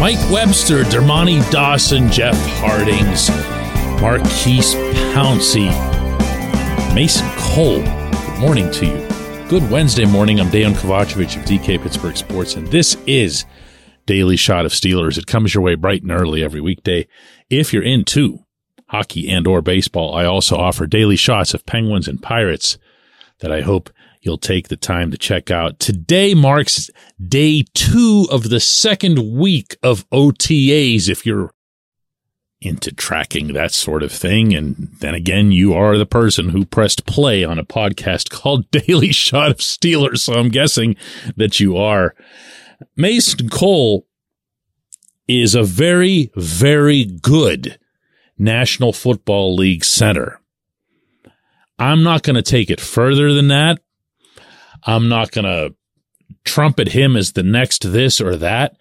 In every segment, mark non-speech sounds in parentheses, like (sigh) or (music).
Mike Webster, Dermontti Dawson, Jeff Hartings, Maurkice Pouncey, Mason Cole. Good morning to you. Good Wednesday morning. I'm Dejan Kovacevic of DK Pittsburgh Sports, and this is Daily Shot of Steelers. It comes your way bright and early every weekday. If you're into hockey and or baseball, I also offer daily shots of Penguins and Pirates that I hope you'll take the time to check out. Today marks day two of the second week of OTAs. If you're into tracking that sort of thing. And then again, you are the person who pressed play on a podcast (laughs) called Daily Shot of Steelers. So I'm guessing that you are. Mason Cole is a very, very good National Football League center. I'm not going to take it further than that. I'm not going to trumpet him as the next this or that.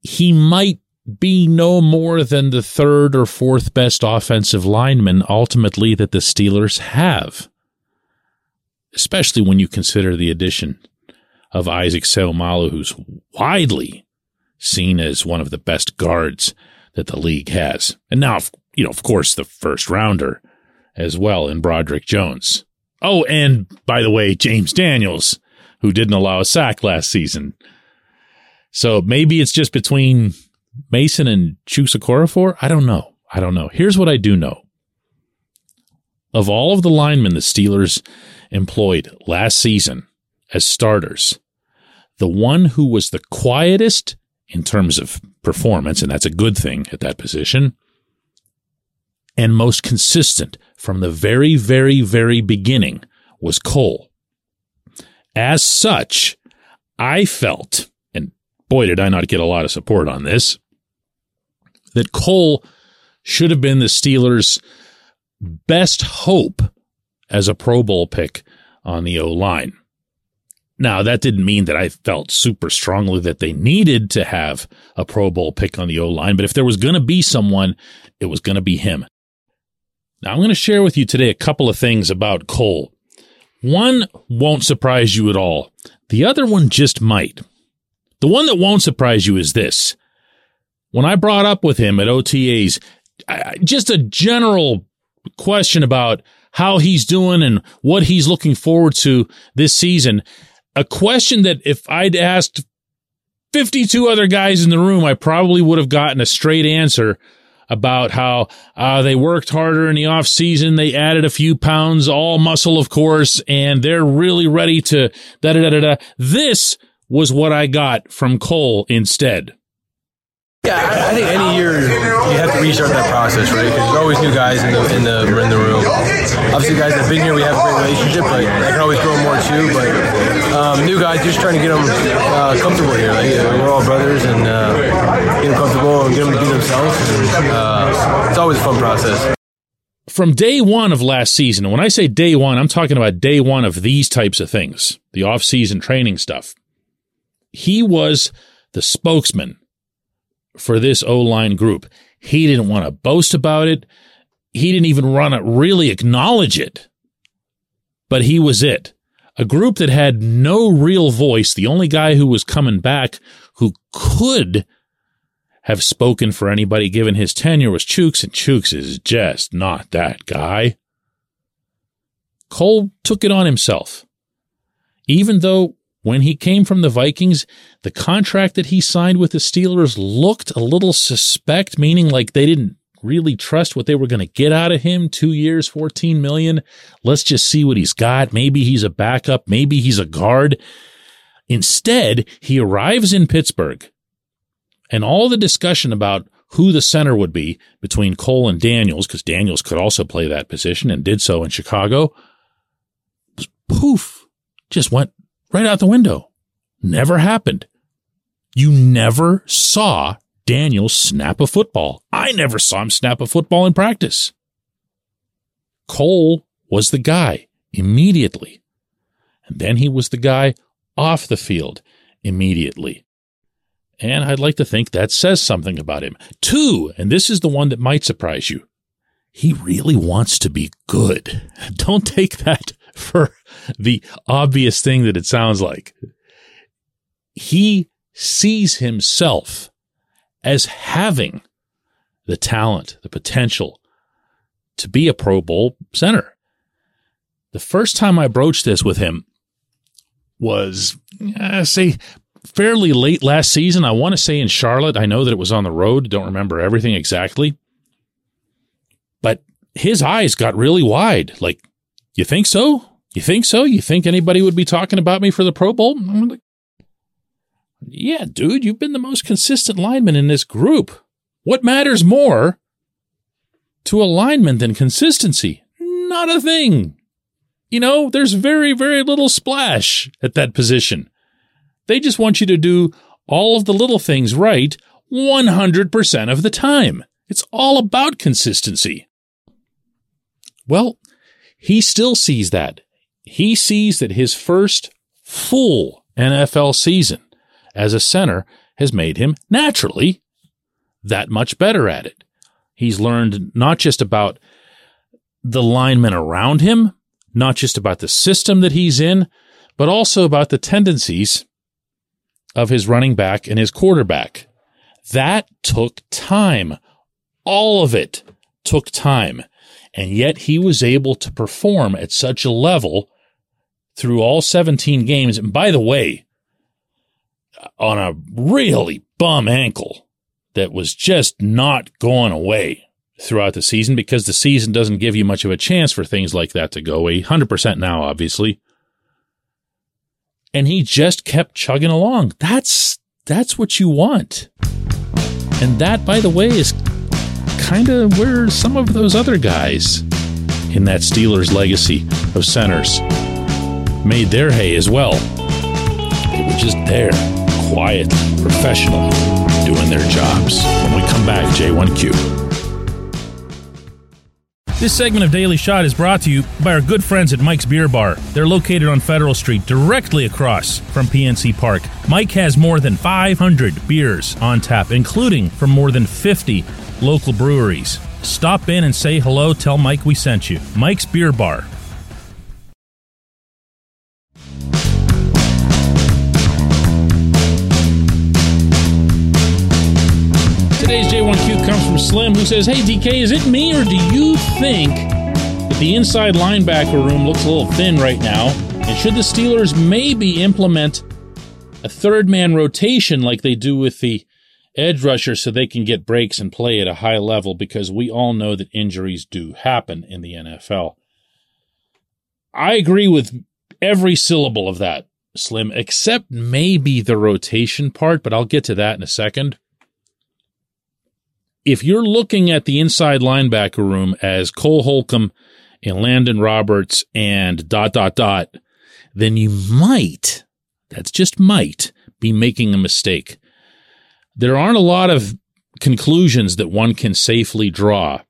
He might be no more than the third or fourth best offensive lineman ultimately that the Steelers have, especially when you consider the addition of Isaac Seumalo, who's widely seen as one of the best guards that the league has. And now, you know, of course, the first rounder as well in Broderick Jones. Oh, and by the way, James Daniels, who didn't allow a sack last season. So maybe it's just between Mason and Chuks Okorafor? I don't know. I don't know. Here's what I do know. Of all of the linemen the Steelers employed last season as starters, the one who was the quietest in terms of performance, and that's a good thing at that position, and most consistent from the very, very, very beginning was Cole. As such, I felt, and boy, did I not get a lot of support on this, that Cole should have been the Steelers' best hope as a Pro Bowl pick on the O line. Now, that didn't mean that I felt super strongly that they needed to have a Pro Bowl pick on the O line, but if there was going to be someone, it was going to be him. Now, I'm going to share with you today a couple of things about Cole. One won't surprise you at all. The other one just might. The one that won't surprise you is this. When I brought up with him at OTAs, just a general question about how he's doing and what he's looking forward to this season, a question that if I'd asked 52 other guys in the room, I probably would have gotten a straight answer about how uh, they worked harder in the off season. They added a few pounds, all muscle, of course, and they're really ready to da da da da. This was what I got from Cole instead. Yeah, I, think any year you have to restart that process, right? Because there's always new guys in the in the in the room. Obviously, guys that have been here, we have a great relationship, but I can always grow more too. But um, new guys, just trying to get them uh, comfortable here. Like, uh, we're all brothers, and uh, get them comfortable and get them to be themselves. And, uh, it's always a fun process from day one of last season, and when I say day one, I'm talking about day one of these types of things, the off-season training stuff. He was the spokesman for this O line group. He didn't want to boast about it. He didn't even want to really acknowledge it. But he was it. A group that had no real voice. The only guy who was coming back who could have spoken for anybody given his tenure was Chuks, and Chuks is just not that guy. Cole took it on himself. Even though when he came from the Vikings, the contract that he signed with the Steelers looked a little suspect, meaning like they didn't really trust what they were going to get out of him. Two years, 14 million. Let's just see what he's got. Maybe he's a backup. Maybe he's a guard. Instead, he arrives in Pittsburgh and all the discussion about who the center would be between Cole and Daniels, because Daniels could also play that position and did so in Chicago, poof, just went right out the window. Never happened. You never saw Daniel snap a football. I never saw him snap a football in practice. Cole was the guy immediately. And then he was the guy off the field immediately. And I'd like to think that says something about him. Two, and this is the one that might surprise you. He really wants to be good. (laughs) Don't take that for the obvious thing that it sounds like. He sees himself as having the talent, the potential to be a Pro Bowl center. The first time I broached this with him was, uh, say, fairly late last season. I want to say in Charlotte. I know that it was on the road. Don't remember everything exactly. But his eyes got really wide. Like, you think so? You think so? You think anybody would be talking about me for the Pro Bowl? Like, yeah, dude, you've been the most consistent lineman in this group. What matters more to a lineman than consistency? Not a thing. You know, there's very, very little splash at that position. They just want you to do all of the little things right 100% of the time. It's all about consistency. Well, he still sees that. He sees that his first full NFL season as a center has made him naturally that much better at it. He's learned not just about the linemen around him, not just about the system that he's in, but also about the tendencies of his running back and his quarterback. That took time. All of it took time. And yet he was able to perform at such a level through all 17 games. And by the way, on a really bum ankle that was just not going away throughout the season because the season doesn't give you much of a chance for things like that to go away. 100% now, obviously. And he just kept chugging along. That's, that's what you want. And that, by the way, is kind of where some of those other guys in that Steelers legacy of centers made their hay as well. They were just there, quiet, professional, doing their jobs. When we come back, J1Q. This segment of Daily Shot is brought to you by our good friends at Mike's Beer Bar. They're located on Federal Street, directly across from PNC Park. Mike has more than 500 beers on tap, including from more than 50 local breweries. Stop in and say hello. Tell Mike we sent you. Mike's Beer Bar. Today's J1Q comes from Slim, who says, Hey, DK, is it me or do you think that the inside linebacker room looks a little thin right now? And should the Steelers maybe implement a third man rotation like they do with the edge rusher so they can get breaks and play at a high level? Because we all know that injuries do happen in the NFL. I agree with every syllable of that, Slim, except maybe the rotation part, but I'll get to that in a second if you're looking at the inside linebacker room as Cole Holcomb and Elandon Roberts and dot, dot, dot, then you might, that's just might, be making a mistake. There aren't a lot of conclusions that one can safely draw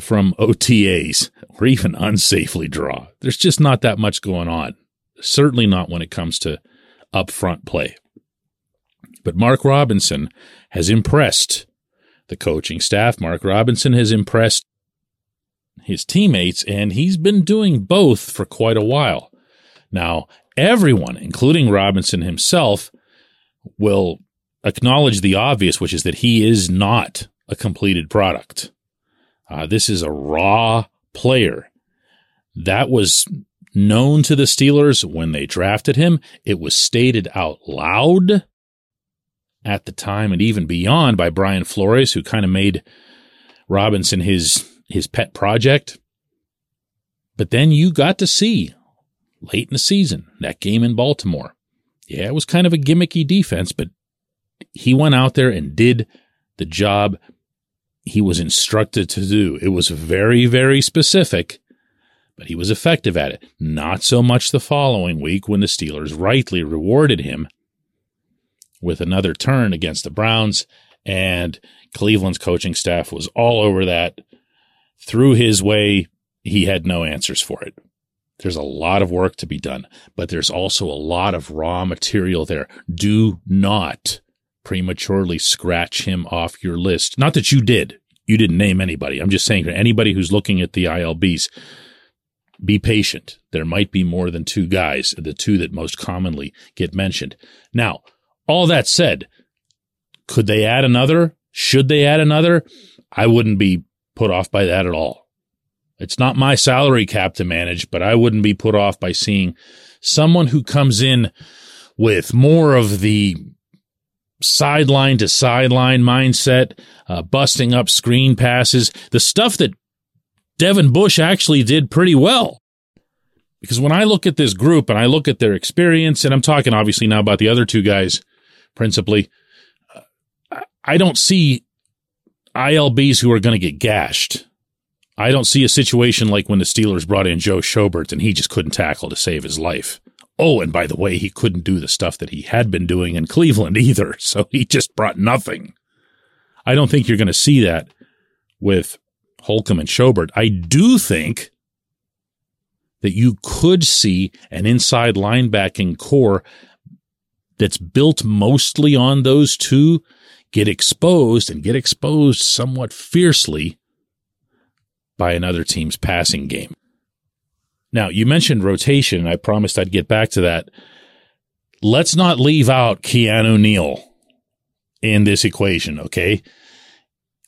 from OTAs or even unsafely draw. There's just not that much going on. Certainly not when it comes to upfront play. But Mark Robinson has impressed the coaching staff. Mark Robinson has impressed his teammates, and he's been doing both for quite a while. Now, everyone, including Robinson himself, will acknowledge the obvious, which is that he is not a completed product. Uh, this is a raw player. That was known to the Steelers when they drafted him. It was stated out loud at the time and even beyond by Brian Flores, who kind of made Robinson his his pet project. But then you got to see late in the season that game in Baltimore. Yeah, it was kind of a gimmicky defense, but he went out there and did the job he was instructed to do. It was very, very specific, but he was effective at it. Not so much the following week when the Steelers rightly rewarded him with another turn against the Browns, and Cleveland's coaching staff was all over that. Through his way, he had no answers for it. There's a lot of work to be done, but there's also a lot of raw material there. Do not prematurely scratch him off your list. Not that you did. You didn't name anybody. I'm just saying for anybody who's looking at the ILBs, be patient. There might be more than two guys, the two that most commonly get mentioned. Now, all that said, could they add another? Should they add another? I wouldn't be put off by that at all. It's not my salary cap to manage, but I wouldn't be put off by seeing someone who comes in with more of the sideline to sideline mindset, uh, busting up screen passes, the stuff that Devin Bush actually did pretty well. Because when I look at this group and I look at their experience, and I'm talking obviously now about the other two guys principally, I don't see ILBs who are going to get gashed. I don't see a situation like when the Steelers brought in Joe Schobert and he just couldn't tackle to save his life. Oh, and by the way, he couldn't do the stuff that he had been doing in Cleveland either. (laughs) So he just brought nothing. I don't think you're going to see that with Holcomb and Schobert. I do think that you could see an inside linebacking corps that's built mostly on those two get exposed and get exposed somewhat fiercely by another team's passing game. Now, you mentioned rotation, I promised I'd get back to that. Let's not leave out Keanu Neal in this equation, okay?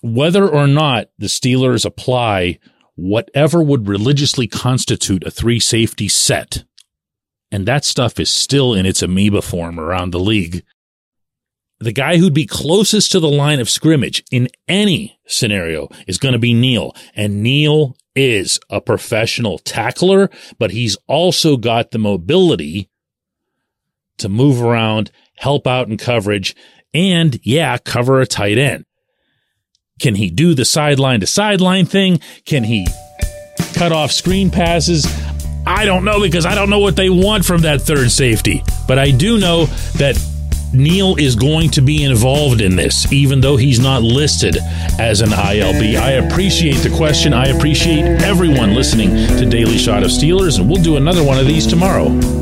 Whether or not the Steelers apply whatever would religiously constitute a three safety set, and that stuff is still in its amoeba form around the league, the guy who'd be closest to the line of scrimmage in any scenario is going to be Neal. And Neal is a professional tackler, but he's also got the mobility to move around, help out in coverage, and yeah, cover a tight end. Can he do the sideline to sideline thing? Can he cut off screen passes? I don't know because I don't know what they want from that third safety. But I do know that Neal is going to be involved in this, even though he's not listed as an ILB. I appreciate the question. I appreciate everyone listening to Daily Shot of Steelers, and we'll do another one of these tomorrow.